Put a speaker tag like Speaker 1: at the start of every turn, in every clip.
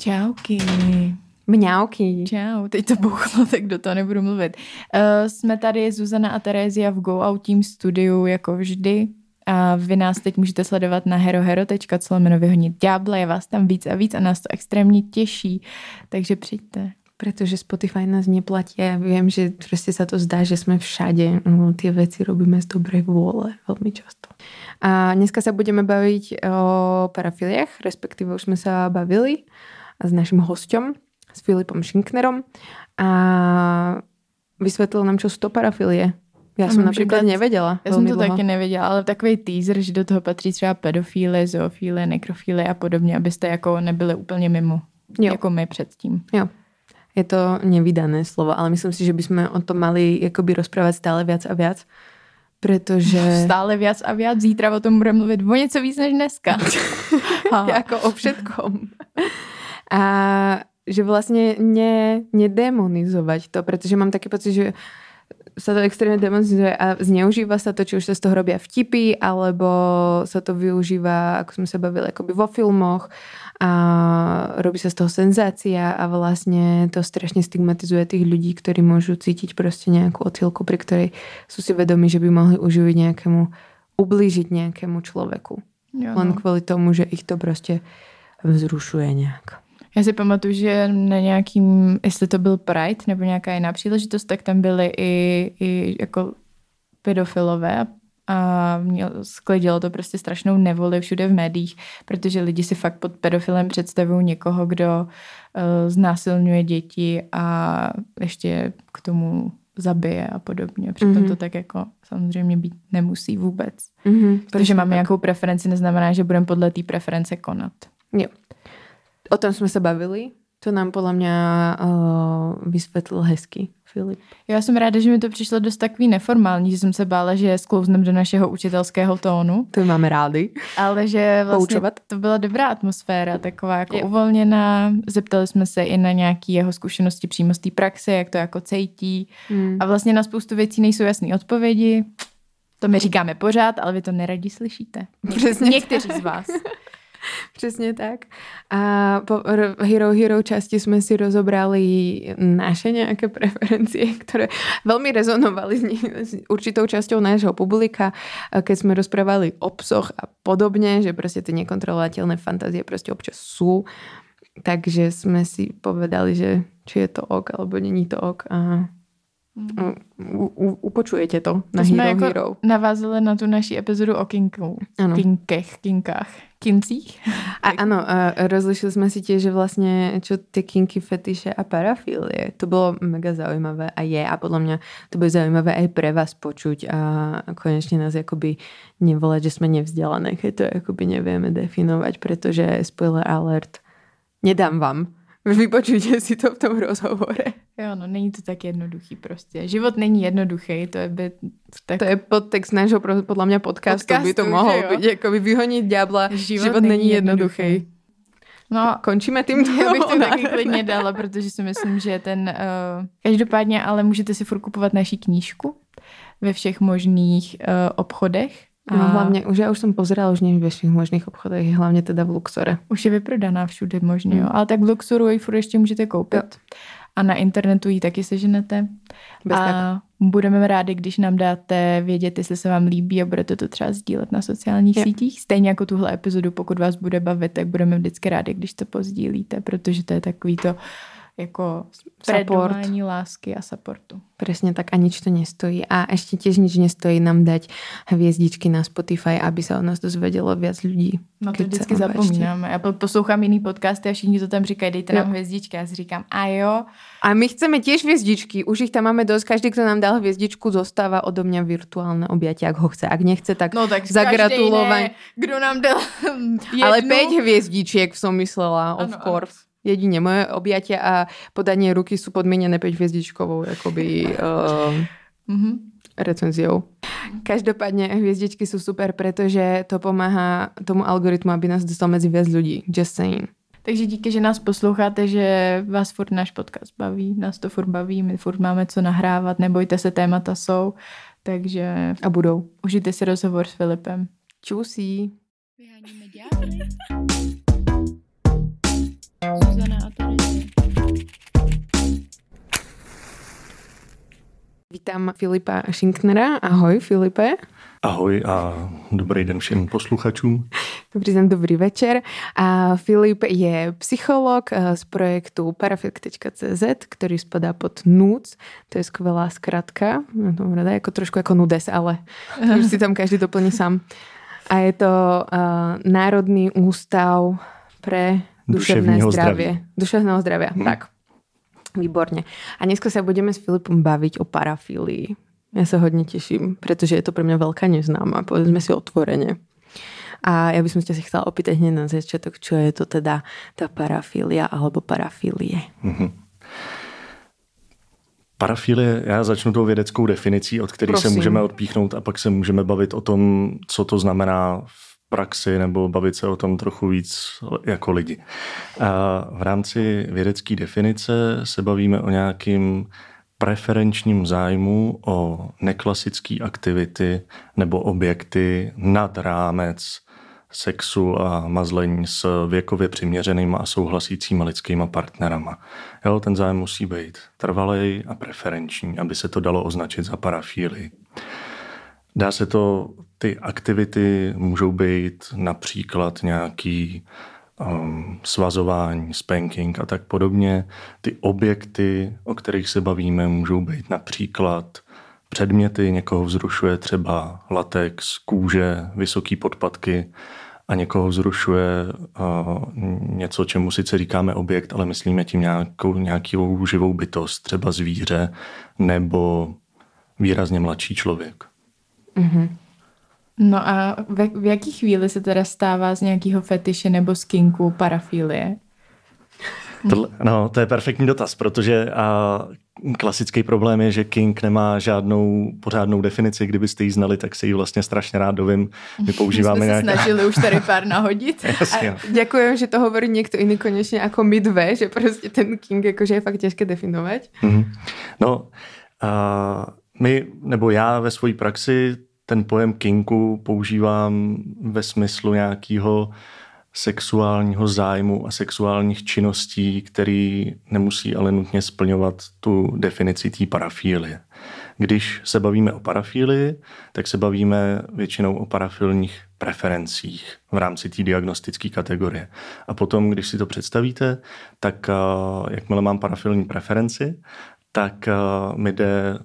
Speaker 1: Čauky.
Speaker 2: Mňauky.
Speaker 1: Čau, teď to bouchlo, tak do toho nebudu mluvit. Uh, jsme tady Zuzana a Terezia v Go Out Team studiu jako vždy. A vy nás teď můžete sledovat na herohero.co vyhonit ďábla, je vás tam víc a víc a nás to extrémně těší, takže přijďte.
Speaker 2: Protože Spotify nás neplatí ja viem, že prostě sa to zdá, že sme všade. No, tie veci robíme z dobrej vôle veľmi často. A dneska sa budeme baviť o parafiliách, respektíve už sme sa bavili s našim hosťom, s Filipom Šinknerom a vysvetlil nám, čo to parafilie. Já jsem například nevěděla.
Speaker 1: Já jsem to dlouho. taky nevěděla, ale takový teaser, že do toho patří třeba pedofílie, zoofílie, nekrofílie a podobně, abyste jako nebyli úplně mimo. Jo. Jako my předtím.
Speaker 2: Jo. Je to nevydané slovo, ale myslím si, že bychom o tom mali jakoby rozprávat stále viac a viac. Protože...
Speaker 1: Stále viac a viac. Zítra o tom budeme mluvit o něco víc než dneska.
Speaker 2: jako o všetkom. A že vlastně ne, nedemonizovať to, protože mám taky pocit, že sa to extrémne demonizuje a zneužíva sa to, či už sa z toho robia vtipy, alebo sa to využíva, ako sme sa bavili, akoby vo filmoch a robí sa z toho senzácia a vlastne to strašne stigmatizuje tých ľudí, ktorí môžu cítiť proste nejakú odchylku, pri ktorej sú si vedomi, že by mohli uživiť nejakému, ublížiť nejakému človeku. Jo, no. Len kvôli tomu, že ich to prostě vzrušuje nějak.
Speaker 1: Já si pamatuju, že na nějakým, jestli to byl Pride nebo nějaká jiná příležitost, tak tam byly i, i jako pedofilové a měl, sklidilo to prostě strašnou nevoli všude v médiích, protože lidi si fakt pod pedofilem představují někoho, kdo uh, znásilňuje děti a ještě k tomu zabije a podobně. Přitom mm-hmm. to tak jako samozřejmě být nemusí vůbec. Mm-hmm, protože máme tak. nějakou preferenci, neznamená, že budeme podle té preference konat.
Speaker 2: Jo. O tom jsme se bavili. To nám podle mě uh, vysvětlil hezky Filip.
Speaker 1: Já jsem ráda, že mi to přišlo dost takový neformální, že jsem se bála, že sklouznem do našeho učitelského tónu.
Speaker 2: To máme rádi.
Speaker 1: Ale že vlastně Poučovat. to byla dobrá atmosféra, taková jako je. uvolněná. Zeptali jsme se i na nějaké jeho zkušenosti přímo z té praxe, jak to jako cejtí. Hmm. A vlastně na spoustu věcí nejsou jasné odpovědi. To my říkáme pořád, ale vy to neradi slyšíte. Přesně Někteří z vás.
Speaker 2: Přesně tak. A po Hero Hero časti jsme si rozobrali naše nějaké preferencie, které velmi rezonovali s, určitou časťou nášho publika, keď jsme rozprávali o psoch a podobně, že prostě ty nekontrolovatelné fantazie prostě občas jsou. Takže jsme si povedali, že či je to ok, alebo není to ok. A Mm. U, u, upočujete to na to Hero jsme jako Hero.
Speaker 1: navázali na tu naší epizodu o kinku. Ano. Kinkech, kinkách. Kincích.
Speaker 2: A ano, rozlišili jsme si tiež, že vlastně čo ty kinky, fetiše a parafilie, to bylo mega zaujímavé a je a podle mě to bude zaujímavé aj pre vás počuť a konečně nás jakoby nevolať, že jsme nevzdělané, keď to jakoby nevieme definovať, protože spoiler alert, nedám vám Vypočujte si to v tom rozhovore.
Speaker 1: Jo, no není to tak jednoduchý prostě. Život není jednoduchý, to je by...
Speaker 2: Tak... To je podtext nášho podle mě podcastu, podcastu by to mohlo být, jako by vyhonit ďábla. Život, Život není jednoduchý. jednoduchý. No, končíme tím.
Speaker 1: Já bych to taky klidně dala, protože si myslím, že ten... Uh, každopádně, ale můžete si furt kupovat naší knížku ve všech možných uh, obchodech
Speaker 2: a... No hlavně, už já už jsem pozerala, už ve všech možných obchodech, hlavně teda v Luxore.
Speaker 1: Už je vyprodaná všude možně, jo. Ale tak v Luxoru ji furt ještě můžete koupit. Jo. A na internetu ji taky seženete. Bez a tak. budeme rádi, když nám dáte vědět, jestli se vám líbí a budete to třeba sdílet na sociálních jo. sítích. Stejně jako tuhle epizodu, pokud vás bude bavit, tak budeme vždycky rádi, když to pozdílíte, protože to je takový to jako predování lásky a supportu.
Speaker 2: Presne tak a nič to nestojí. A ešte tiež nič nestojí nám dať hviezdičky na Spotify, aby sa o nás dozvedelo viac ľudí.
Speaker 1: No to vždycky zapomínáme. Já poslouchám jiný podcasty a všichni to tam říkají, dejte nám hvězdičky. Já si říkám, a jo.
Speaker 2: A my chceme tiež hviezdičky. Už ich tam máme dosť. Každý, kto nám dal hviezdičku, zostáva odo mňa virtuálne objatie, ak ho chce. Ak nechce, tak,
Speaker 1: no, tak
Speaker 2: zagratulovať.
Speaker 1: Kdo nám dal jednu...
Speaker 2: Ale 5 hviezdičiek som myslela, of ano, course. Ano. Jedině moje objatia a podanie ruky sú podmienené 5 hviezdičkovou jakoby, uh, mm-hmm. recenziou. Každopádně hviezdičky sú super, pretože to pomáhá tomu algoritmu, aby nás dostal mezi viac ľudí. Just saying.
Speaker 1: Takže díky, že nás posloucháte, že vás furt náš podcast baví, nás to furt baví, my furt máme co nahrávat, nebojte se, témata jsou, takže...
Speaker 2: A budou.
Speaker 1: Užijte si rozhovor s Filipem.
Speaker 2: Čusí.
Speaker 1: Vyháníme ďábly. Zuzana a Tereza.
Speaker 2: Vítám Filipa Šinknera. Ahoj Filipe.
Speaker 3: Ahoj a dobrý den všem posluchačům.
Speaker 2: Dobrý den, dobrý večer. A Filip je psycholog eh, z projektu parafilk.cz, který spadá pod NUC. To je skvělá zkratka. No, to je jako trošku jako nudes, ale už si tam každý doplní sám. A je to uh, Národní ústav pre duševné zdravie. Duševného zdravia, hmm. tak. Výborně. A dneska se budeme s Filipom bavit o parafílii. Ja sa hodne teším, pretože je to pre mňa veľká neznáma, povedzme si otvorene. A ja by som ťa si chcela opýtať hneď na začiatok, čo je to teda tá parafília alebo parafílie. Mm-hmm.
Speaker 3: Parafílie, já začnu tou vědeckou definicí, od které se můžeme odpíchnout a pak se můžeme bavit o tom, co to znamená v praxi nebo bavit se o tom trochu víc jako lidi. A v rámci vědecké definice se bavíme o nějakým preferenčním zájmu o neklasické aktivity nebo objekty nad rámec sexu a mazlení s věkově přiměřenýma a souhlasícíma lidskýma partnerama. Jo, ten zájem musí být trvalej a preferenční, aby se to dalo označit za parafílii. Dá se to, ty aktivity můžou být například nějaký um, svazování, spanking a tak podobně. Ty objekty, o kterých se bavíme, můžou být například předměty, někoho vzrušuje třeba latex, kůže, vysoký podpatky a někoho vzrušuje uh, něco, čemu sice říkáme objekt, ale myslíme tím nějakou, nějakou živou bytost, třeba zvíře nebo výrazně mladší člověk. Mm-hmm.
Speaker 1: No a ve, v jaký chvíli se teda stává z nějakého fetiše nebo skinku parafilie?
Speaker 3: Tohle, no, to je perfektní dotaz, protože a klasický problém je, že King nemá žádnou pořádnou definici. Kdybyste ji znali, tak se ji vlastně strašně rád dovím. My používáme
Speaker 1: My
Speaker 3: jsme
Speaker 1: nějak... snažili už tady pár nahodit.
Speaker 3: Jasně.
Speaker 2: Děkujem, že to hovorí někdo jiný konečně jako my dve, že prostě ten King jakože je fakt těžké definovat. Mm-hmm.
Speaker 3: No, a my, nebo já ve své praxi ten pojem kinku používám ve smyslu nějakého sexuálního zájmu a sexuálních činností, který nemusí ale nutně splňovat tu definici té parafílie. Když se bavíme o parafílii, tak se bavíme většinou o parafilních preferencích v rámci té diagnostické kategorie. A potom, když si to představíte, tak jakmile mám parafilní preferenci, tak mi jde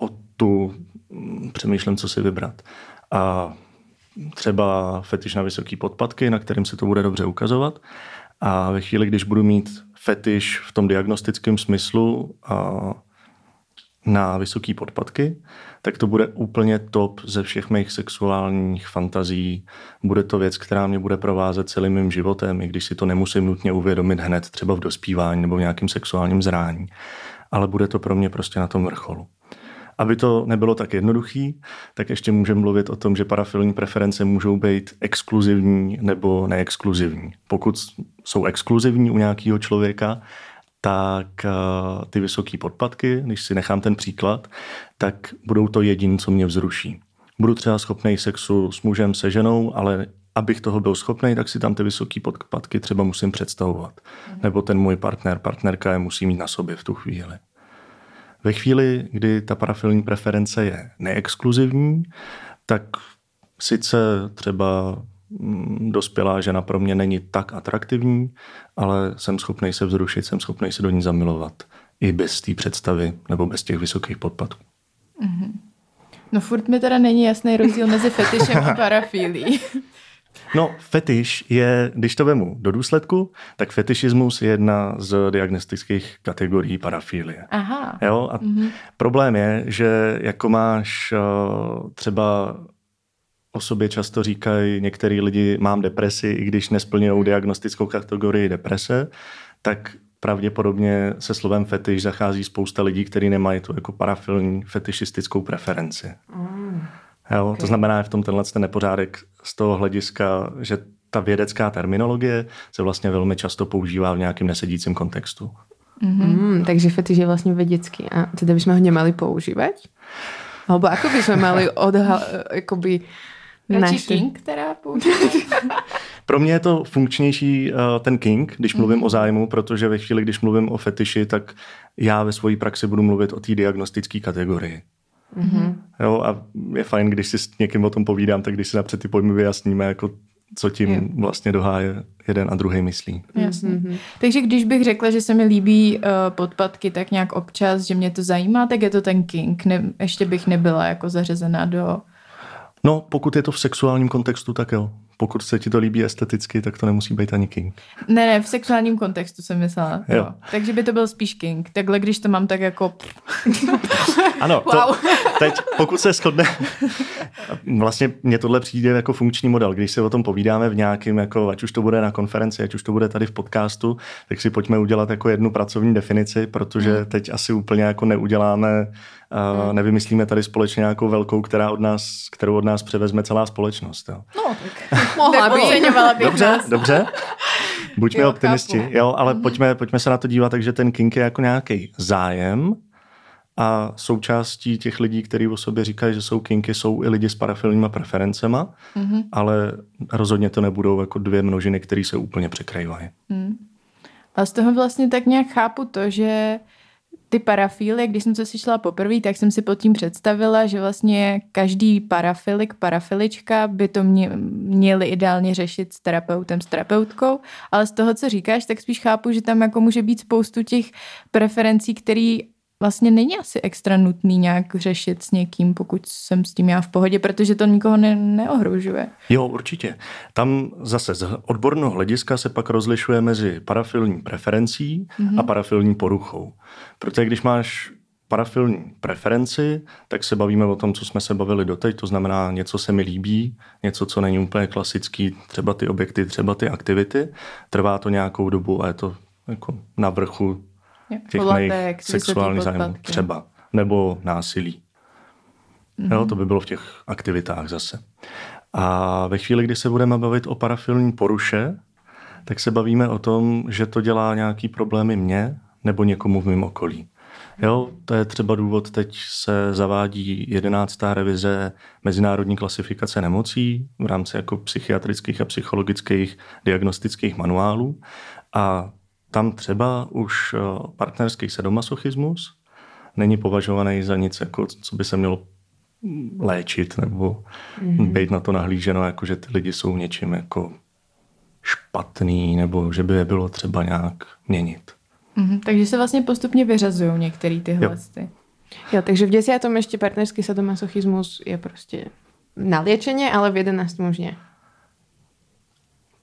Speaker 3: o tu přemýšlím, co si vybrat. A třeba fetiš na vysoké podpatky, na kterým se to bude dobře ukazovat. A ve chvíli, když budu mít fetiš v tom diagnostickém smyslu na vysoké podpatky, tak to bude úplně top ze všech mých sexuálních fantazí. Bude to věc, která mě bude provázet celým mým životem, i když si to nemusím nutně uvědomit hned, třeba v dospívání nebo v nějakém sexuálním zrání. Ale bude to pro mě prostě na tom vrcholu. Aby to nebylo tak jednoduchý, tak ještě můžeme mluvit o tom, že parafilní preference můžou být exkluzivní nebo neexkluzivní. Pokud jsou exkluzivní u nějakého člověka, tak eh, ty vysoké podpatky, když si nechám ten příklad, tak budou to jediné, co mě vzruší. Budu třeba schopný sexu s mužem, se ženou, ale abych toho byl schopný, tak si tam ty vysoké podpatky třeba musím představovat. Nebo ten můj partner, partnerka je musí mít na sobě v tu chvíli. Ve chvíli, kdy ta parafilní preference je neexkluzivní, tak sice třeba mm, dospělá žena pro mě není tak atraktivní, ale jsem schopný se vzrušit, jsem schopný se do ní zamilovat. I bez té představy nebo bez těch vysokých podpadů. Mm-hmm.
Speaker 1: No furt mi teda není jasný rozdíl mezi fetišem a parafílií.
Speaker 3: No, fetiš je, když to vemu do důsledku, tak fetišismus je jedna z diagnostických kategorií parafílie.
Speaker 1: Aha.
Speaker 3: Jo? A mm-hmm. problém je, že jako máš uh, třeba o sobě často říkají některý lidi, mám depresi, i když nesplňují mhm. diagnostickou kategorii deprese, tak pravděpodobně se slovem fetiš zachází spousta lidí, kteří nemají tu jako parafilní fetišistickou preferenci. Jo, okay. To znamená v tom tenhle ten nepořádek z toho hlediska, že ta vědecká terminologie se vlastně velmi často používá v nějakém nesedícím kontextu.
Speaker 2: Mm-hmm. Mm, takže fetiš je vlastně vědecký a teda bychom ho neměli používat? Alebo ako by jsme mali odhal, jakoby
Speaker 1: Radši King, která
Speaker 3: Pro mě je to funkčnější uh, ten King, když mluvím mm. o zájmu, protože ve chvíli, když mluvím o fetiši, tak já ve své praxi budu mluvit o té diagnostické kategorii. Mm-hmm. Jo, a je fajn, když si s někým o tom povídám, tak když si napřed ty pojmy vyjasníme, jako co tím je. vlastně doháje jeden a druhý myslí.
Speaker 1: Jasně. Mm-hmm. Takže když bych řekla, že se mi líbí uh, podpatky tak nějak občas, že mě to zajímá, tak je to ten king. Ne, ještě bych nebyla jako zařazená do...
Speaker 3: No, pokud je to v sexuálním kontextu, tak jo pokud se ti to líbí esteticky, tak to nemusí být ani king.
Speaker 1: Ne, ne, v sexuálním kontextu jsem myslela. Jo. Jo. Takže by to byl spíš king. Takhle, když to mám tak jako...
Speaker 3: ano, to, wow. teď pokud se shodne, vlastně mně tohle přijde jako funkční model. Když se o tom povídáme v nějakém, jako, ať už to bude na konferenci, ať už to bude tady v podcastu, tak si pojďme udělat jako jednu pracovní definici, protože hmm. teď asi úplně jako neuděláme hmm. nevymyslíme tady společně nějakou velkou, která od nás, kterou od nás převezme celá společnost. Jo.
Speaker 1: No, tak mohla by. bych
Speaker 3: Dobře, nás. dobře. Buďme jo, optimisti, chápu. jo, ale hmm. pojďme, pojďme se na to dívat, takže ten kink je jako nějaký zájem a součástí těch lidí, kteří o sobě říkají, že jsou kinky, jsou i lidi s parafilníma preferencema, mm-hmm. ale rozhodně to nebudou jako dvě množiny, které se úplně překrývají. Mm.
Speaker 1: A z toho vlastně tak nějak chápu to, že ty parafíly, když jsem to slyšela poprvé, tak jsem si pod tím představila, že vlastně každý parafilik, parafilička by to mě, měli ideálně řešit s terapeutem, s terapeutkou, ale z toho, co říkáš, tak spíš chápu, že tam jako může být spoustu těch preferencí, který vlastně není asi extra nutný nějak řešit s někým, pokud jsem s tím já v pohodě, protože to nikoho ne, neohrožuje.
Speaker 3: Jo, určitě. Tam zase z odborného hlediska se pak rozlišuje mezi parafilní preferencí mm-hmm. a parafilní poruchou. Protože když máš parafilní preferenci, tak se bavíme o tom, co jsme se bavili doteď, to znamená něco se mi líbí, něco, co není úplně klasický, třeba ty objekty, třeba ty aktivity. Trvá to nějakou dobu a je to jako na vrchu těch mých sexuálních zájmů třeba. Nebo násilí. Mm-hmm. Jo, to by bylo v těch aktivitách zase. A ve chvíli, kdy se budeme bavit o parafilní poruše, tak se bavíme o tom, že to dělá nějaký problémy mně nebo někomu v mém okolí. Jo, to je třeba důvod, teď se zavádí jedenáctá revize mezinárodní klasifikace nemocí v rámci jako psychiatrických a psychologických diagnostických manuálů a tam třeba už eh, partnerský sadomasochismus není považovaný za nic, jako, co by se mělo léčit nebo mm-hmm. být na to nahlíženo, jako že ty lidi jsou něčím jako špatný nebo že by je bylo třeba nějak měnit.
Speaker 1: Mm-hmm, takže se vlastně postupně vyřazují některé tyhle jo. ty.
Speaker 2: Jo, takže v desiatom ještě partnerský sadomasochismus je prostě na léčení, ale v jedenáctém už ne.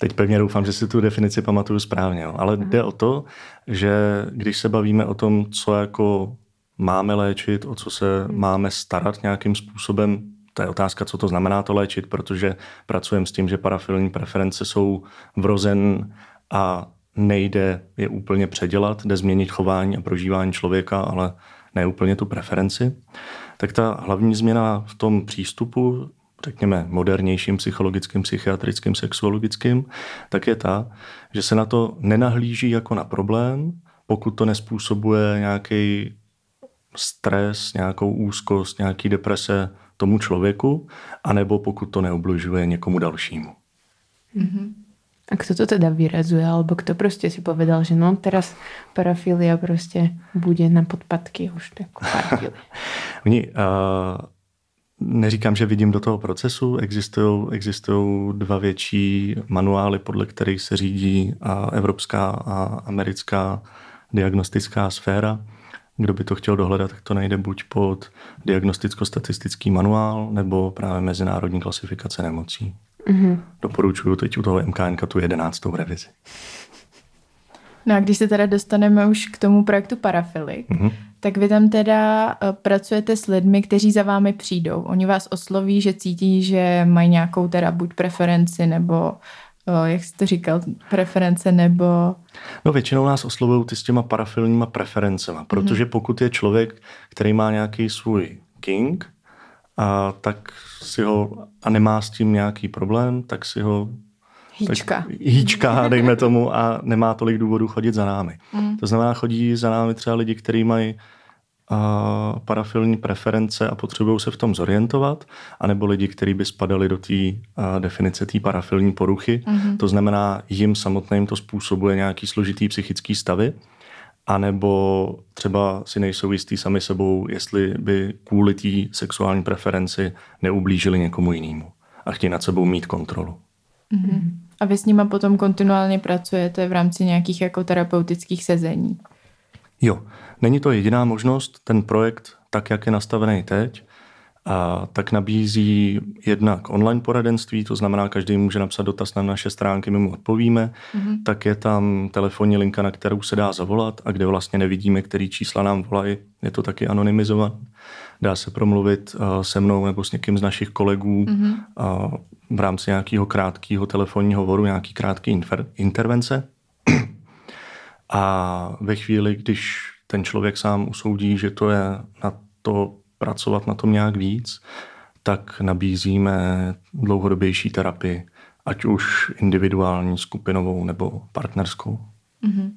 Speaker 3: Teď pevně doufám, že si tu definici pamatuju správně, jo. ale jde o to, že když se bavíme o tom, co jako máme léčit, o co se máme starat nějakým způsobem, to je otázka, co to znamená to léčit, protože pracujeme s tím, že parafilní preference jsou vrozen a nejde je úplně předělat, jde změnit chování a prožívání člověka, ale ne úplně tu preferenci. Tak ta hlavní změna v tom přístupu řekněme, modernějším psychologickým, psychiatrickým, sexuologickým, tak je ta, že se na to nenahlíží jako na problém, pokud to nespůsobuje nějaký stres, nějakou úzkost, nějaký deprese tomu člověku, anebo pokud to neobložuje někomu dalšímu.
Speaker 2: Mm-hmm. A kto to teda vyrazuje? Alebo kto prostě si povedal, že no teraz parafilia prostě bude na podpadky už jako parafilia?
Speaker 3: Oni, uh, Neříkám, že vidím do toho procesu. Existují, existují dva větší manuály, podle kterých se řídí a evropská a americká diagnostická sféra. Kdo by to chtěl dohledat, tak to najde buď pod diagnosticko-statistický manuál nebo právě mezinárodní klasifikace nemocí. Mm-hmm. Doporučuju teď u toho MKNK tu jedenáctou revizi.
Speaker 1: No a když se teda dostaneme už k tomu projektu Parafilik, mm-hmm. tak vy tam teda eh, pracujete s lidmi, kteří za vámi přijdou. Oni vás osloví, že cítí, že mají nějakou teda buď preferenci nebo eh, jak jsi to říkal, preference nebo...
Speaker 3: No většinou nás oslovují ty s těma parafilníma preferencema, protože mm-hmm. pokud je člověk, který má nějaký svůj king, a tak si ho, a nemá s tím nějaký problém, tak si ho
Speaker 1: Hýčka.
Speaker 3: hýčka, dejme tomu, a nemá tolik důvodů chodit za námi. Mm. To znamená, chodí za námi třeba lidi, kteří mají a parafilní preference a potřebují se v tom zorientovat, anebo lidi, kteří by spadali do té definice té parafilní poruchy. Mm-hmm. To znamená, jim samotným to způsobuje nějaký složitý psychický stavy anebo třeba si nejsou jistý sami sebou, jestli by kvůli té sexuální preferenci neublížili někomu jinému a chtějí nad sebou mít kontrolu.
Speaker 1: Mm-hmm. A vy s nima potom kontinuálně pracujete v rámci nějakých jako terapeutických sezení?
Speaker 3: Jo, není to jediná možnost. Ten projekt, tak jak je nastavený teď, a tak nabízí jednak online poradenství, to znamená, každý může napsat dotaz na naše stránky, my mu odpovíme, mm-hmm. tak je tam telefonní linka, na kterou se dá zavolat a kde vlastně nevidíme, který čísla nám volají, je to taky anonymizovat. Dá se promluvit uh, se mnou nebo s někým z našich kolegů mm-hmm. uh, v rámci nějakého krátkého telefonního hovoru, nějaký krátký infer- intervence. a ve chvíli, když ten člověk sám usoudí, že to je na to pracovat na tom nějak víc, tak nabízíme dlouhodobější terapii, ať už individuální, skupinovou nebo partnerskou. Mm-hmm.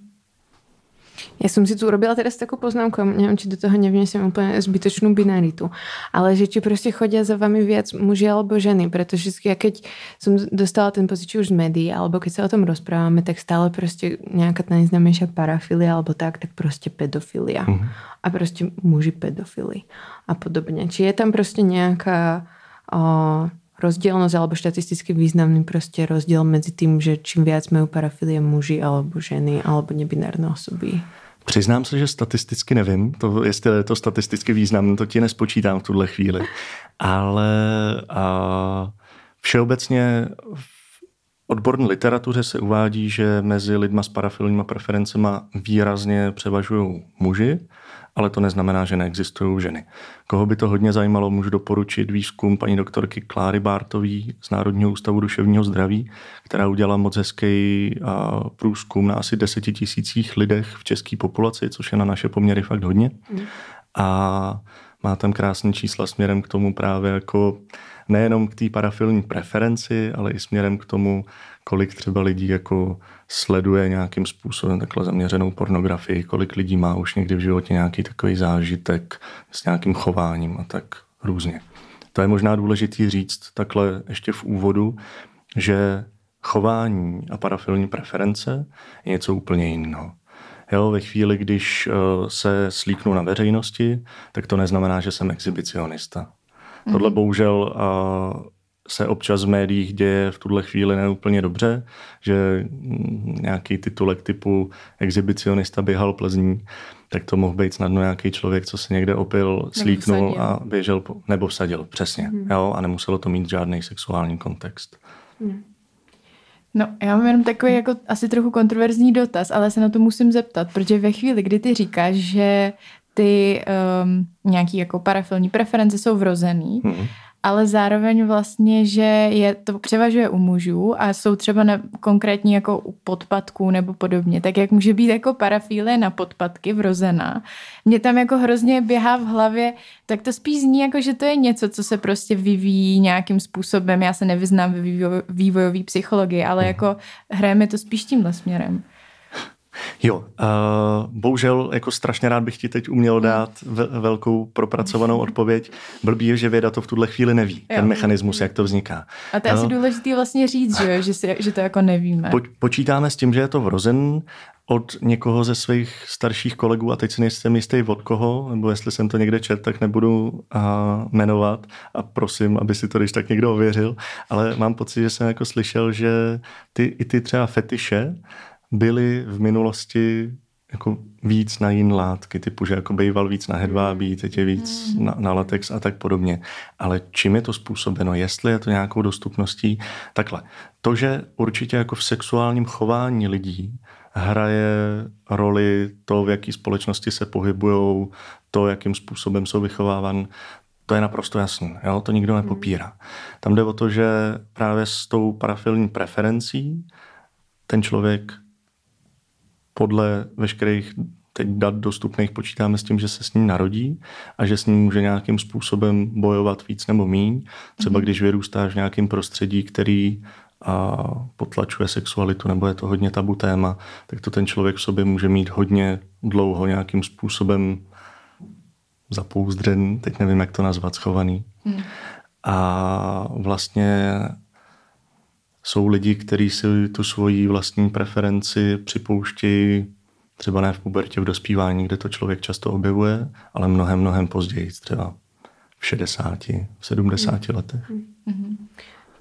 Speaker 2: Ja som si tu urobila teraz takú poznámku, neviem, či do toho nevnesem úplne zbytočnú binaritu, ale že či proste chodia za vami viac muži alebo ženy, pretože ja keď som dostala ten pocit, už z médií, alebo keď sa o tom rozprávame, tak stále proste nejaká najznámejšia parafilia alebo tak, tak proste pedofilia. Mm-hmm. A proste muži pedofily a podobne. Či je tam proste nejaká o, rozdielnosť alebo štatisticky významný proste rozdiel medzi tým, že čím viac majú parafilie muži alebo ženy alebo nebinárne osoby.
Speaker 3: Přiznám se, že statisticky nevím, to, jestli je to statisticky významné, to ti nespočítám v tuhle chvíli. Ale a, všeobecně v odborné literatuře se uvádí, že mezi lidma s parafilníma preferencemi výrazně převažují muži ale to neznamená, že neexistují ženy. Koho by to hodně zajímalo, můžu doporučit výzkum paní doktorky Kláry Bártový z Národního ústavu duševního zdraví, která udělala moc hezký průzkum na asi deseti tisících lidech v české populaci, což je na naše poměry fakt hodně. Mm. A má tam krásné čísla směrem k tomu právě jako nejenom k té parafilní preferenci, ale i směrem k tomu, kolik třeba lidí jako sleduje nějakým způsobem takhle zaměřenou pornografii, kolik lidí má už někdy v životě nějaký takový zážitek s nějakým chováním a tak různě. To je možná důležitý říct takhle ještě v úvodu, že chování a parafilní preference je něco úplně jiného. Jo, ve chvíli, když eh, se slíknu na veřejnosti, tak to neznamená, že jsem exhibicionista. Mm-hmm. Tohle bohužel eh, se občas v médiích děje v tuhle chvíli neúplně dobře, že nějaký titulek typu exhibicionista běhal Plzní, tak to mohl být snadno nějaký člověk, co se někde opil, slíknul a běžel, po, nebo vsadil, přesně. Hmm. Jo, a nemuselo to mít žádný sexuální kontext. Hmm.
Speaker 1: No, já mám jenom takový jako asi trochu kontroverzní dotaz, ale se na to musím zeptat, protože ve chvíli, kdy ty říkáš, že ty um, nějaký jako parafilní preference jsou vrozený, hmm ale zároveň vlastně, že je to převažuje u mužů a jsou třeba na, konkrétní jako u podpatků nebo podobně, tak jak může být jako parafílie na podpatky vrozená. Mě tam jako hrozně běhá v hlavě, tak to spíš zní jako, že to je něco, co se prostě vyvíjí nějakým způsobem. Já se nevyznám ve vývojové psychologii, ale mhm. jako hrajeme to spíš tímhle směrem.
Speaker 3: Jo, uh, bohužel jako strašně rád bych ti teď uměl dát ve- velkou propracovanou odpověď. Blbý je, že věda to v tuhle chvíli neví, jo. ten mechanismus, jak to vzniká.
Speaker 1: A to je asi důležité vlastně říct, že, že, si, že to jako nevíme. Po,
Speaker 3: počítáme s tím, že je to vrozen od někoho ze svých starších kolegů a teď si nejsem jistý od koho, nebo jestli jsem to někde čet, tak nebudu uh, jmenovat a prosím, aby si to když tak někdo ověřil, ale mám pocit, že jsem jako slyšel, že ty, i ty třeba fetiše byly v minulosti jako víc na jiné látky, typu, že jako býval víc na hedvábí, teď je víc na, na latex a tak podobně. Ale čím je to způsobeno? Jestli je to nějakou dostupností? Takhle. To, že určitě jako v sexuálním chování lidí hraje roli to, v jaké společnosti se pohybují, to, jakým způsobem jsou vychovávan, to je naprosto jasné, jo? to nikdo nepopírá. Tam jde o to, že právě s tou parafilní preferencí ten člověk podle veškerých teď dat dostupných počítáme s tím, že se s ním narodí a že s ním může nějakým způsobem bojovat víc nebo míň. Třeba mhm. když vyrůstáš v nějakém prostředí, který a potlačuje sexualitu nebo je to hodně tabu téma, tak to ten člověk v sobě může mít hodně dlouho nějakým způsobem zapouzdřený, teď nevím, jak to nazvat, schovaný. Hmm. A vlastně jsou lidi, kteří si tu svoji vlastní preferenci připouštějí třeba ne v pubertě, v dospívání, kde to člověk často objevuje, ale mnohem, mnohem později, třeba v 60, v 70 mm. letech. Mm-hmm.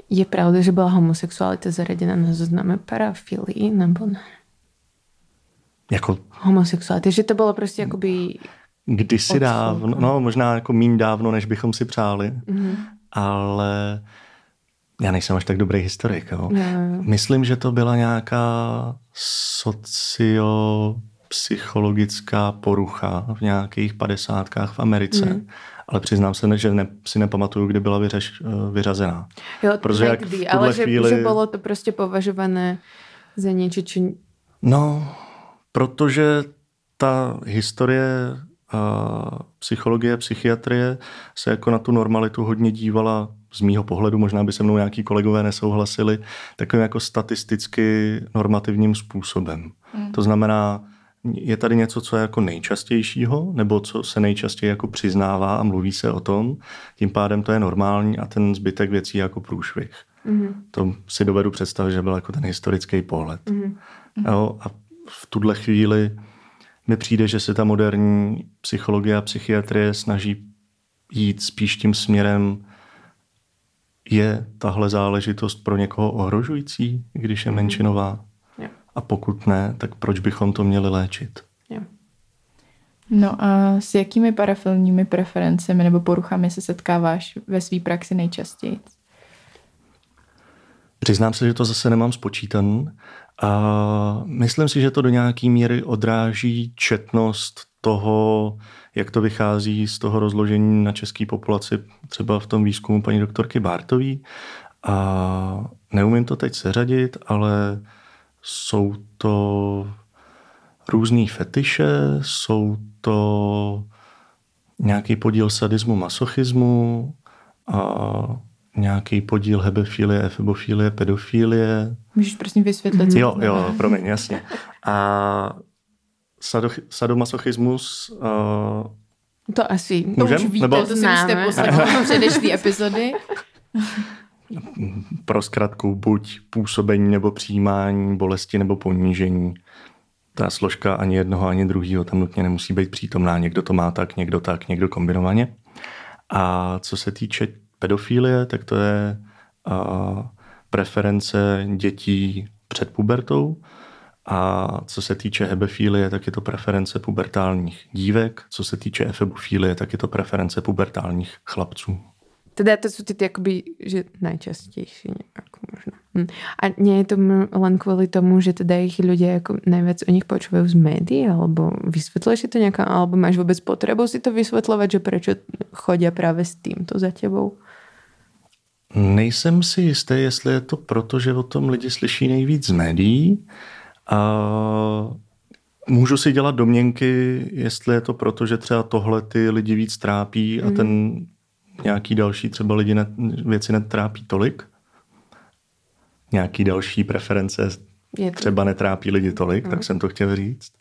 Speaker 2: Je pravda, že byla homosexualita zaraděna na zozname parafilii, nebo ne?
Speaker 3: Jako...
Speaker 2: Homosexualita, že to bylo prostě jakoby...
Speaker 3: Kdysi dávno, no možná jako méně dávno, než bychom si přáli, mm-hmm. ale já nejsem až tak dobrý historik. Jo. No. Myslím, že to byla nějaká sociopsychologická porucha v nějakých padesátkách v Americe. Mm. Ale přiznám se, že ne, si nepamatuju, kdy byla vyřeš, vyřazená.
Speaker 2: Jo, Protože jak kdy, ale že, chvíli... že bylo to prostě považované za něco, či...
Speaker 3: No, protože ta historie a psychologie, psychiatrie se jako na tu normalitu hodně dívala z mýho pohledu, možná by se mnou nějaký kolegové nesouhlasili, takovým jako statisticky normativním způsobem. Hmm. To znamená, je tady něco, co je jako nejčastějšího, nebo co se nejčastěji jako přiznává a mluví se o tom, tím pádem to je normální a ten zbytek věcí je jako průšvih. Mm-hmm. To si dovedu představit, že byl jako ten historický pohled. Mm-hmm. Jo, a v tuhle chvíli mi přijde, že se ta moderní psychologie a psychiatrie snaží jít spíš tím směrem, je tahle záležitost pro někoho ohrožující, když je mhm. menšinová? A pokud ne, tak proč bychom to měli léčit?
Speaker 1: No a s jakými parafilními preferencemi nebo poruchami se setkáváš ve své praxi nejčastěji?
Speaker 3: Přiznám se, že to zase nemám spočítan. A myslím si, že to do nějaké míry odráží četnost toho, jak to vychází z toho rozložení na české populaci, třeba v tom výzkumu paní doktorky Bartový. A neumím to teď seřadit, ale jsou to různý fetiše, jsou to nějaký podíl sadismu, masochismu a nějaký podíl hebefilie, efebofilie, pedofilie.
Speaker 1: Můžeš prosím vysvětlit?
Speaker 3: Jo, jo, promiň, jasně. A sadomasochismus uh,
Speaker 2: to asi.
Speaker 1: Můžem? To už víte, Nebo... to si poslechnout předešlý epizody.
Speaker 3: Pro zkratku buď působení nebo přijímání, bolesti nebo ponížení. Ta složka ani jednoho, ani druhého tam nutně nemusí být přítomná. Někdo to má tak, někdo tak, někdo kombinovaně. A co se týče pedofilie, tak to je uh, preference dětí před pubertou. A co se týče hebefilie, tak je to preference pubertálních dívek. Co se týče efebofilie, tak je to preference pubertálních chlapců.
Speaker 2: Teda to sú tie akoby, že najčastejšie ako možno. Hm. A nie je to len kvôli tomu, že teda ich ľudia ako najviac o nich počúvajú z médií, alebo vysvetľuješ si to nejaká, alebo máš vôbec potrebu si to vysvetľovať, že prečo chodia práve s týmto za tebou?
Speaker 3: Nejsem si jistý, jestli je to proto, že o tom lidi slyší nejvíc z médií. A můžu si dělat domněnky, jestli je to proto, že třeba tohle ty lidi víc trápí a mm. ten nějaký další třeba lidi ne, věci netrápí tolik. Nějaký další preference je to. třeba netrápí lidi tolik, mm. tak jsem to chtěl říct.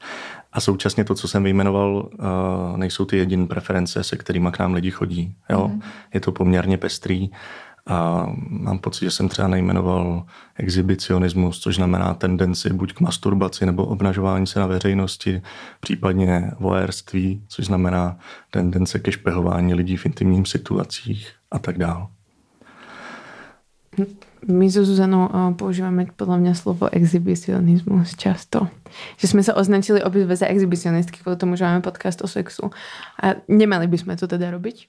Speaker 3: A současně to, co jsem vyjmenoval, uh, nejsou ty jediné preference, se kterými k nám lidi chodí. Jo? Mm. Je to poměrně pestrý. A mám pocit, že jsem třeba nejmenoval exhibicionismus, což znamená tendenci buď k masturbaci nebo obnažování se na veřejnosti, případně voérství, což znamená tendence ke špehování lidí v intimních situacích a tak dále.
Speaker 2: My so Zuzanou eh, používáme podľa mňa slovo exhibicionismus často. Že sme sa označili obidve za exhibicionistky kvôli tomu, že máme podcast o sexu. A nemali by sme to teda robiť?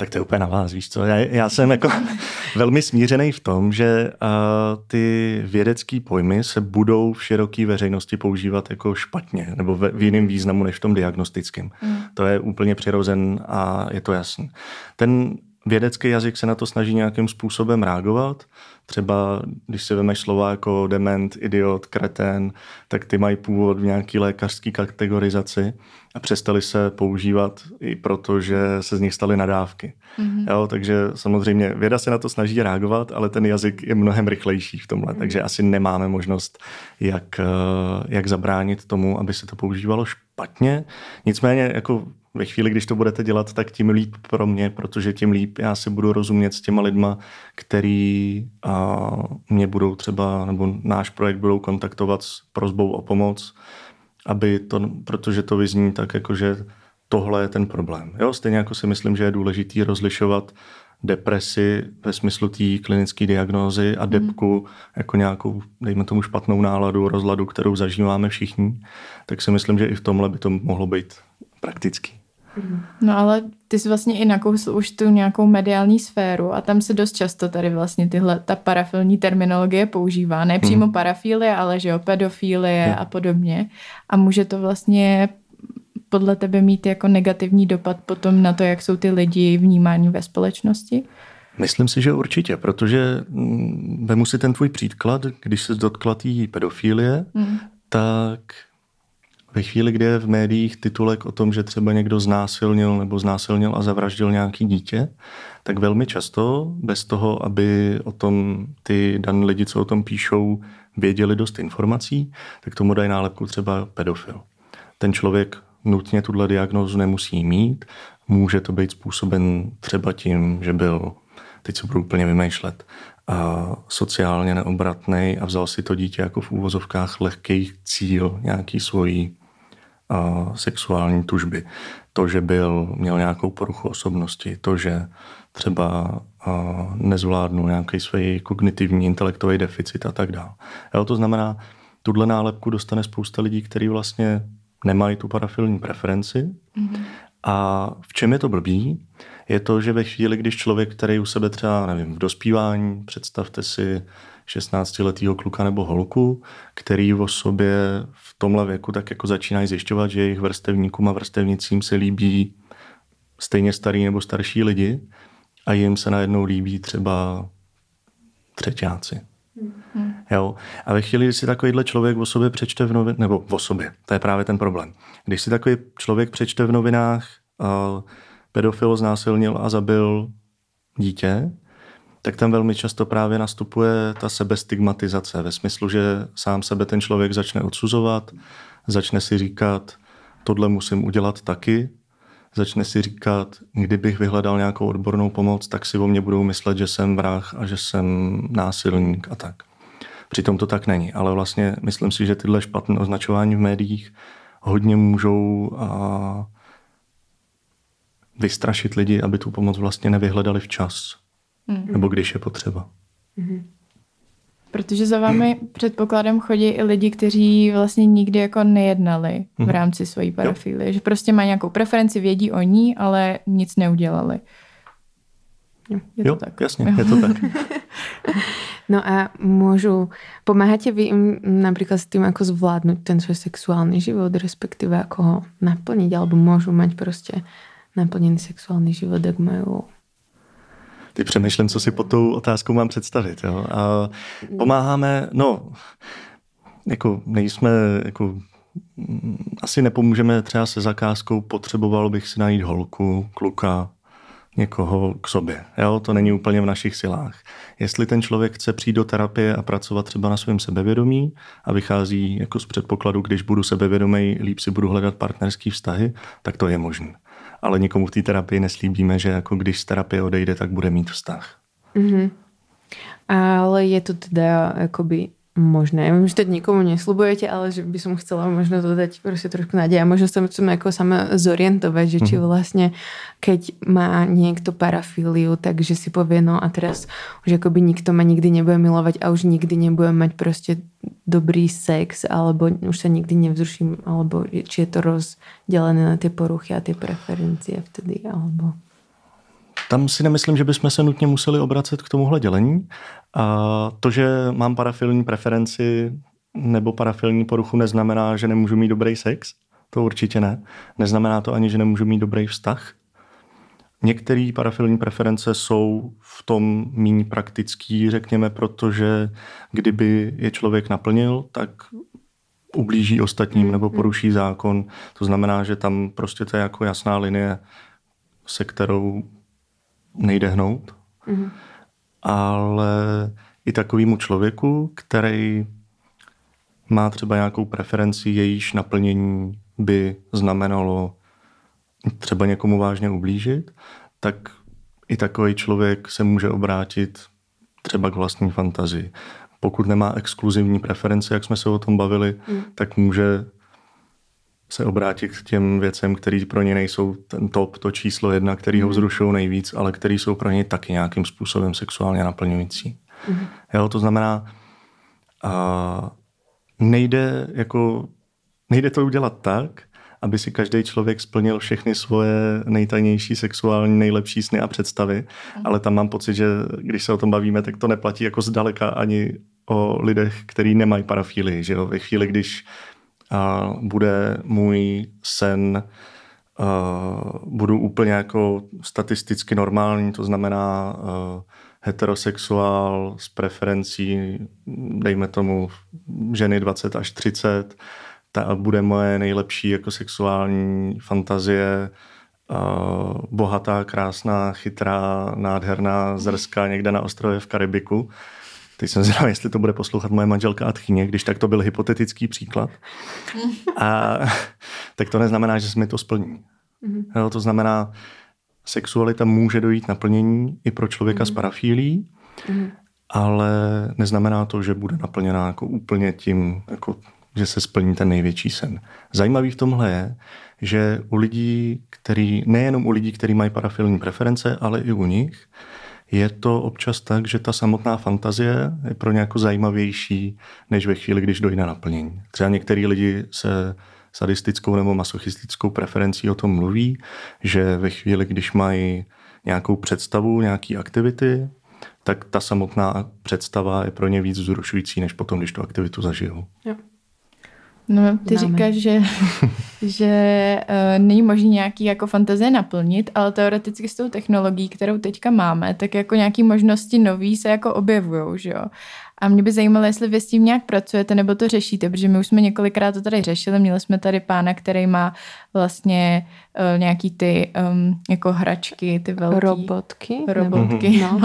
Speaker 3: Tak to je úplně na vás, víš co? Já, já jsem jako velmi smířený v tom, že uh, ty vědecké pojmy se budou v široké veřejnosti používat jako špatně, nebo v, v jiném významu než v tom diagnostickém. Mm. To je úplně přirozen a je to jasný. Ten vědecký jazyk se na to snaží nějakým způsobem reagovat. Třeba když si vemeš slova jako dement, idiot, kretén, tak ty mají původ v nějaký lékařský kategorizaci a přestali se používat i proto, že se z nich staly nadávky. Mm-hmm. Jo, takže samozřejmě věda se na to snaží reagovat, ale ten jazyk je mnohem rychlejší v tomhle, mm-hmm. takže asi nemáme možnost, jak, eh, jak zabránit tomu, aby se to používalo špatně. Nicméně jako ve chvíli, když to budete dělat, tak tím líp pro mě, protože tím líp já si budu rozumět s těma lidma, který a, mě budou třeba, nebo náš projekt budou kontaktovat s prozbou o pomoc aby to, protože to vyzní tak, jako že tohle je ten problém. Jo, stejně jako si myslím, že je důležitý rozlišovat depresi ve smyslu té klinické diagnózy a mhm. depku jako nějakou, dejme tomu špatnou náladu, rozladu, kterou zažíváme všichni, tak si myslím, že i v tomhle by to mohlo být praktický.
Speaker 1: Mhm. No ale ty jsi vlastně i nakousl už tu nějakou mediální sféru a tam se dost často tady vlastně tyhle, ta parafilní terminologie používá. Ne přímo mm. parafilie, ale že jo, pedofilie a podobně. A může to vlastně podle tebe mít jako negativní dopad potom na to, jak jsou ty lidi vnímáni ve společnosti?
Speaker 3: Myslím si, že určitě, protože mm, vemu si ten tvůj příklad, když se dotkla té pedofilie, mm. tak ve chvíli, kdy je v médiích titulek o tom, že třeba někdo znásilnil nebo znásilnil a zavraždil nějaký dítě, tak velmi často, bez toho, aby o tom ty dané lidi, co o tom píšou, věděli dost informací, tak tomu dají nálepku třeba pedofil. Ten člověk nutně tuhle diagnózu nemusí mít. Může to být způsoben třeba tím, že byl, teď se budu úplně vymýšlet, a sociálně neobratný a vzal si to dítě jako v úvozovkách lehký cíl nějaký svojí a, sexuální tužby. To, že byl, měl nějakou poruchu osobnosti, to, že třeba a, nezvládnul nějaký svůj kognitivní intelektový deficit a tak dále. To znamená, tuhle nálepku dostane spousta lidí, kteří vlastně nemají tu parafilní preferenci. Mm-hmm. A v čem je to blbý? Je to, že ve chvíli, když člověk, který u sebe třeba, nevím, v dospívání, představte si 16-letého kluka nebo holku, který o sobě v tomhle věku tak jako začínají zjišťovat, že jejich vrstevníkům a vrstevnicím se líbí stejně starý nebo starší lidi a jim se najednou líbí třeba třetíáci. Hmm. Jo? A ve chvíli, kdy si takovýhle člověk o sobě přečte v novinách, nebo o sobě, to je právě ten problém. Když si takový člověk přečte v novinách, uh, pedofil znásilnil a zabil dítě, tak tam velmi často právě nastupuje ta sebestigmatizace ve smyslu, že sám sebe ten člověk začne odsuzovat, začne si říkat, tohle musím udělat taky, začne si říkat, kdybych vyhledal nějakou odbornou pomoc, tak si o mě budou myslet, že jsem vrah a že jsem násilník a tak. Přitom to tak není, ale vlastně myslím si, že tyhle špatné označování v médiích hodně můžou a, vystrašit lidi, aby tu pomoc vlastně nevyhledali včas. Mm-hmm. Nebo když je potřeba. Mm-hmm.
Speaker 1: Protože za vámi předpokladem chodí i lidi, kteří vlastně nikdy jako nejednali v mhm. rámci svojí parafilie. Že prostě mají nějakou preferenci, vědí o ní, ale nic neudělali.
Speaker 3: Je jo, to tak. jasně, jo. je to tak.
Speaker 2: no a můžu, pomáháte vy jim například s tím, jako zvládnout ten svůj sexuální život, respektive jako ho naplnit, alebo můžu mať prostě naplněný sexuální život, jak mají
Speaker 3: Ty přemýšlím, co si pod tou otázkou mám představit. Jo? A pomáháme, no, jako nejsme, jako asi nepomůžeme třeba se zakázkou, potřeboval bych si najít holku, kluka, někoho k sobě. Jo? To není úplně v našich silách. Jestli ten člověk chce přijít do terapie a pracovat třeba na svém sebevědomí a vychází jako z předpokladu, když budu sebevědomý, líp si budu hledat partnerský vztahy, tak to je možné ale nikomu v té terapii neslíbíme, že jako když z terapie odejde, tak bude mít vztah. Mm-hmm.
Speaker 2: Ale je to teda jakoby možné. Ja viem, že to nikomu neslubujete, ale že by som chcela možno dodať proste trošku nádej a možno sa chcem ako sama zorientovať, že či mhm. vlastne keď má niekto parafíliu, takže si povie, no a teraz už akoby nikto ma nikdy nebude milovať a už nikdy nebudem mať proste dobrý sex, alebo už sa nikdy nevzruším, alebo či je to rozdelené na tie poruchy a tie preferencie vtedy, alebo...
Speaker 3: Tam si nemyslím, že bychom se nutně museli obracet k tomuhle dělení. A to, že mám parafilní preferenci nebo parafilní poruchu, neznamená, že nemůžu mít dobrý sex. To určitě ne. Neznamená to ani, že nemůžu mít dobrý vztah. Některé parafilní preference jsou v tom méně praktický, řekněme, protože kdyby je člověk naplnil, tak ublíží ostatním nebo poruší zákon. To znamená, že tam prostě to je jako jasná linie, se kterou nejde hnout. Mm-hmm. Ale i takovému člověku, který má třeba nějakou preferenci, jejíž naplnění by znamenalo třeba někomu vážně ublížit, tak i takový člověk se může obrátit třeba k vlastní fantazii. Pokud nemá exkluzivní preference, jak jsme se o tom bavili, mm. tak může se obrátit k těm věcem, které pro ně nejsou ten top, to číslo jedna, který ho mhm. vzrušují nejvíc, ale který jsou pro ně taky nějakým způsobem sexuálně naplňující. Mm. Jo, to znamená, a nejde, jako, nejde to udělat tak, aby si každý člověk splnil všechny svoje nejtajnější sexuální nejlepší sny a představy, mm. ale tam mám pocit, že když se o tom bavíme, tak to neplatí jako zdaleka ani o lidech, kteří nemají parafílii. Že jo? Ve chvíli, když uh, bude můj sen uh, budu úplně jako statisticky normální, to znamená uh, heterosexuál s preferencí, dejme tomu ženy 20 až 30, ta bude moje nejlepší jako sexuální fantazie, uh, bohatá, krásná, chytrá, nádherná, zrská někde na ostrově v Karibiku. Teď jsem zvědavý, jestli to bude poslouchat moje manželka a tchyně, když tak to byl hypotetický příklad. A, tak to neznamená, že se mi to splní. Mm-hmm. Jo, to znamená, sexualita může dojít naplnění i pro člověka mm-hmm. s parafílí, mm-hmm. ale neznamená to, že bude naplněná jako úplně tím, jako, že se splní ten největší sen. Zajímavý v tomhle je, že u lidí, který, nejenom u lidí, kteří mají parafilní preference, ale i u nich, je to občas tak, že ta samotná fantazie je pro ně jako zajímavější, než ve chvíli, když dojde na naplnění. Třeba některý lidi se sadistickou nebo masochistickou preferencí o tom mluví, že ve chvíli, když mají nějakou představu, nějaký aktivity, tak ta samotná představa je pro ně víc vzrušující, než potom, když tu aktivitu zažijou. Jo.
Speaker 1: No, ty Známe. říkáš, že, že uh, není možné nějaký jako fantazie naplnit, ale teoreticky s tou technologií, kterou teďka máme, tak jako nějaký možnosti nový se jako objevují, že jo. A mě by zajímalo, jestli vy s tím nějak pracujete nebo to řešíte, protože my už jsme několikrát to tady řešili. Měli jsme tady pána, který má vlastně uh, nějaký ty um, jako hračky, ty velké.
Speaker 2: Robotky.
Speaker 1: Robotky. No.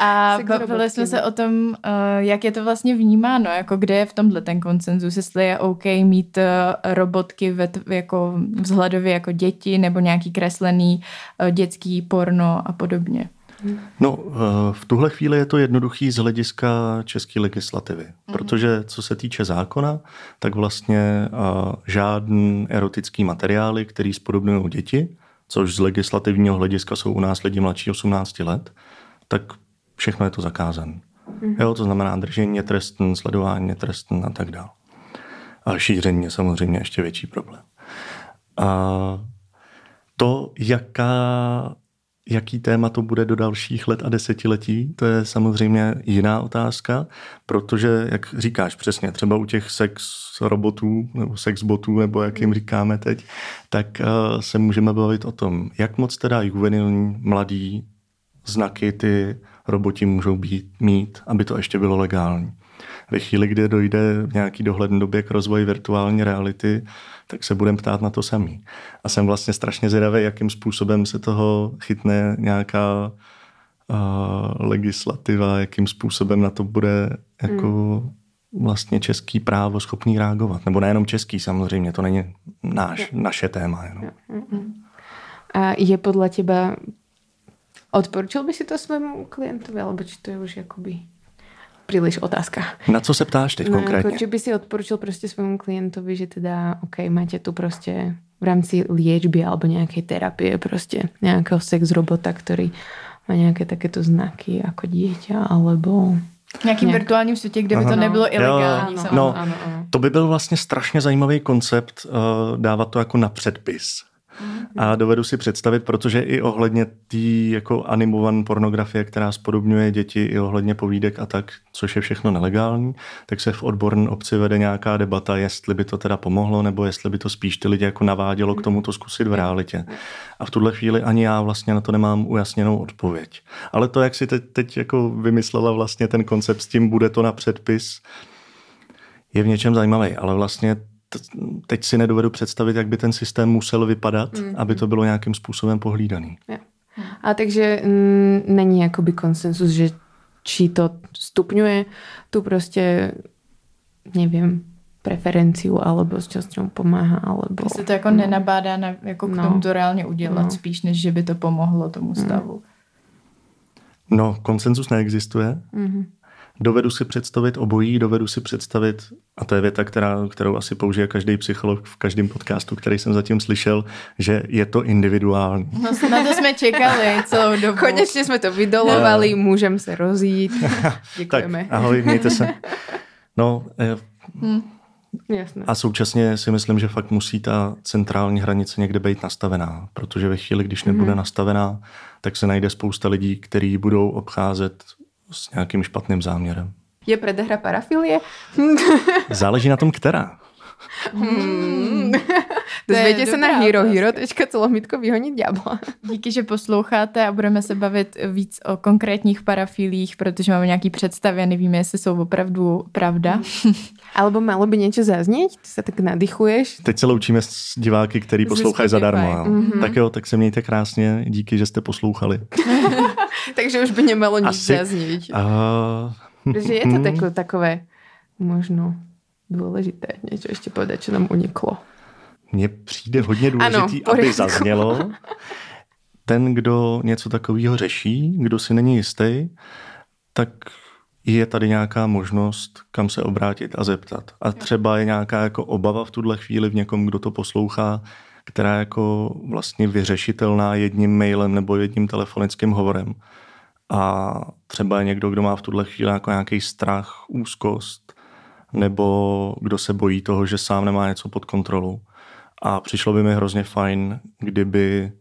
Speaker 1: A bavili jsme se o tom, uh, jak je to vlastně vnímáno, jako kde je v tomhle ten koncenzus, jestli je OK mít uh, robotky ve, jako vzhledově jako děti nebo nějaký kreslený uh, dětský porno a podobně.
Speaker 3: No, v tuhle chvíli je to jednoduchý z hlediska české legislativy, mm. protože co se týče zákona, tak vlastně žádný erotický materiály, který spodobňují děti, což z legislativního hlediska jsou u nás lidi mladší 18 let, tak všechno je to zakázané. Mm. Jo, to znamená držení je trestný, sledování je trestný a tak dále. A šíření je samozřejmě ještě větší problém. A to, jaká jaký téma to bude do dalších let a desetiletí, to je samozřejmě jiná otázka, protože, jak říkáš přesně, třeba u těch sex robotů nebo sex botů, nebo jak jim říkáme teď, tak uh, se můžeme bavit o tom, jak moc teda juvenilní, mladý znaky ty roboti můžou být, mít, aby to ještě bylo legální. Ve chvíli, kdy dojde v nějaký dohledné době k rozvoji virtuální reality, tak se budeme ptát na to samý. A jsem vlastně strašně zvědavý, jakým způsobem se toho chytne nějaká uh, legislativa, jakým způsobem na to bude jako hmm. vlastně český právo schopný reagovat. Nebo nejenom český samozřejmě, to není náš, naše téma. Jenom.
Speaker 2: A je podle těba Odporučil by si to svému klientovi, alebo či to je už jakoby příliš otázka.
Speaker 3: Na co se ptáš teď no, konkrétně? Jako,
Speaker 2: či by si odporučil prostě svému klientovi, že teda, OK, máte tu prostě v rámci liečby alebo nějaké terapie prostě nějakého sex robota, který má nějaké takéto znaky jako dieťa, alebo
Speaker 1: v nějakým nějak... virtuálním světě, kde by Aha. to nebylo ilegální.
Speaker 3: Jo, no, ano, ano. To by byl vlastně strašně zajímavý koncept uh, dávat to jako na předpis. A dovedu si představit, protože i ohledně té jako animované pornografie, která spodobňuje děti, i ohledně povídek a tak, což je všechno nelegální, tak se v odborné obci vede nějaká debata, jestli by to teda pomohlo, nebo jestli by to spíš ty lidi jako navádělo k tomu to zkusit v realitě. A v tuhle chvíli ani já vlastně na to nemám ujasněnou odpověď. Ale to, jak si teď, teď jako vymyslela vlastně ten koncept s tím, bude to na předpis, je v něčem zajímavý, ale vlastně teď si nedovedu představit, jak by ten systém musel vypadat, mm. aby to bylo nějakým způsobem pohlídaný.
Speaker 2: Ja. A takže mm, není jakoby konsensus, že či to stupňuje tu prostě, nevím, preferenciu, alebo s čím pomáhá, alebo...
Speaker 1: Jestli to jako no. nenabádá na, jako k no. tomu to reálně udělat, no. spíš než, že by to pomohlo tomu mm. stavu.
Speaker 3: No, konsenzus neexistuje. Mm-hmm. Dovedu si představit obojí, dovedu si představit, a to je věta, která, kterou asi použije každý psycholog v každém podcastu, který jsem zatím slyšel, že je to individuální.
Speaker 1: No, na to jsme čekali celou dobu.
Speaker 2: Konečně jsme to vydolovali, yeah. můžeme se rozjít. Děkujeme.
Speaker 3: tak, ahoj, mějte se. No, eh, hmm.
Speaker 2: Jasné.
Speaker 3: A současně si myslím, že fakt musí ta centrální hranice někde být nastavená, protože ve chvíli, když nebude mm-hmm. nastavená, tak se najde spousta lidí, kteří budou obcházet s nějakým špatným záměrem.
Speaker 2: Je predehra parafilie?
Speaker 3: Záleží na tom, která.
Speaker 2: Hmm. Dozvěděte se na hero, hero.celomitko vyhonit ďábla.
Speaker 1: Díky, že posloucháte a budeme se bavit víc o konkrétních parafilích, protože máme nějaký představy a nevíme, jestli jsou opravdu pravda.
Speaker 2: Alebo malo by něco zaznět? Ty se tak nadychuješ?
Speaker 3: Teď se loučíme s diváky, který poslouchají zadarmo. Mm-hmm. Tak jo, tak se mějte krásně. Díky, že jste poslouchali.
Speaker 2: Takže už by nemalo nic Asi, zaznít. Uh... že je to takové, takové možno důležité něco ještě povedat, co nám uniklo.
Speaker 3: Mně přijde hodně důležitý, ano, aby zaznělo, ten, kdo něco takového řeší, kdo si není jistý, tak je tady nějaká možnost, kam se obrátit a zeptat. A třeba je nějaká jako obava v tuhle chvíli v někom, kdo to poslouchá, která je jako vlastně vyřešitelná jedním mailem nebo jedním telefonickým hovorem. A třeba je někdo, kdo má v tuhle chvíli jako nějaký strach, úzkost, nebo kdo se bojí toho, že sám nemá něco pod kontrolou. A přišlo by mi hrozně fajn, kdyby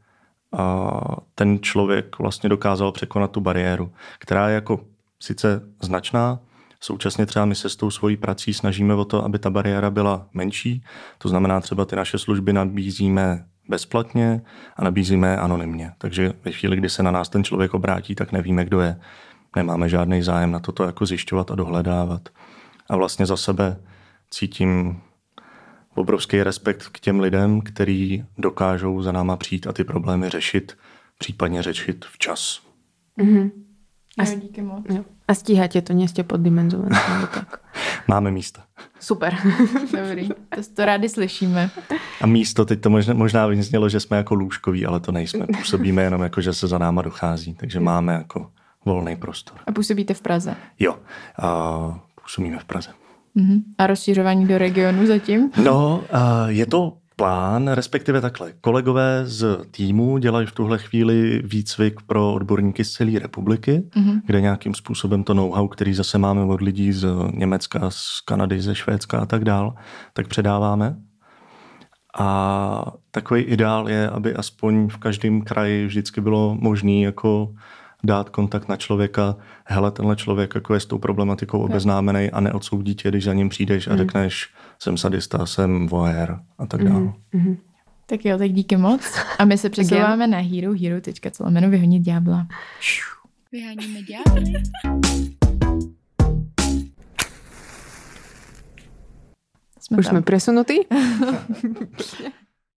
Speaker 3: ten člověk vlastně dokázal překonat tu bariéru, která je jako sice značná, současně třeba my se s tou svojí prací snažíme o to, aby ta bariéra byla menší, to znamená třeba ty naše služby nabízíme bezplatně a nabízíme anonymně. Takže ve chvíli, kdy se na nás ten člověk obrátí, tak nevíme, kdo je. Nemáme žádný zájem na toto jako zjišťovat a dohledávat. A vlastně za sebe cítím obrovský respekt k těm lidem, kteří dokážou za náma přijít a ty problémy řešit, případně řešit včas.
Speaker 1: Mm-hmm. A, jo, díky moc. Jo.
Speaker 2: A stíháte to, nejste poddimenzované. tak.
Speaker 3: Máme místa.
Speaker 2: Super.
Speaker 1: Dobrý, to, to rádi slyšíme.
Speaker 3: A místo, teď to možná, možná vyznělo, že jsme jako lůžkoví, ale to nejsme. Působíme jenom jako, že se za náma dochází, takže máme jako volný prostor.
Speaker 1: A působíte v Praze?
Speaker 3: Jo. A působíme v Praze.
Speaker 1: Uh-huh. A rozšířování do regionu zatím?
Speaker 3: No, je to plán, respektive takhle. Kolegové z týmu dělají v tuhle chvíli výcvik pro odborníky z celé republiky, uh-huh. kde nějakým způsobem to know-how, který zase máme od lidí z Německa, z Kanady, ze Švédska a tak dál, tak předáváme. A takový ideál je, aby aspoň v každém kraji vždycky bylo možné jako dát kontakt na člověka, hele, tenhle člověk jako je s tou problematikou obeznámený a neodsoudí tě, když za ním přijdeš a mm. řekneš, jsem sadista, jsem voyeur a tak dále. Mm.
Speaker 1: Tak jo, tak díky moc. A my se přesouváme na hero, hero.co jmenu vyhonit ďábla. Vyháníme ďábly.
Speaker 2: Jsme Už tam. jsme presunutí?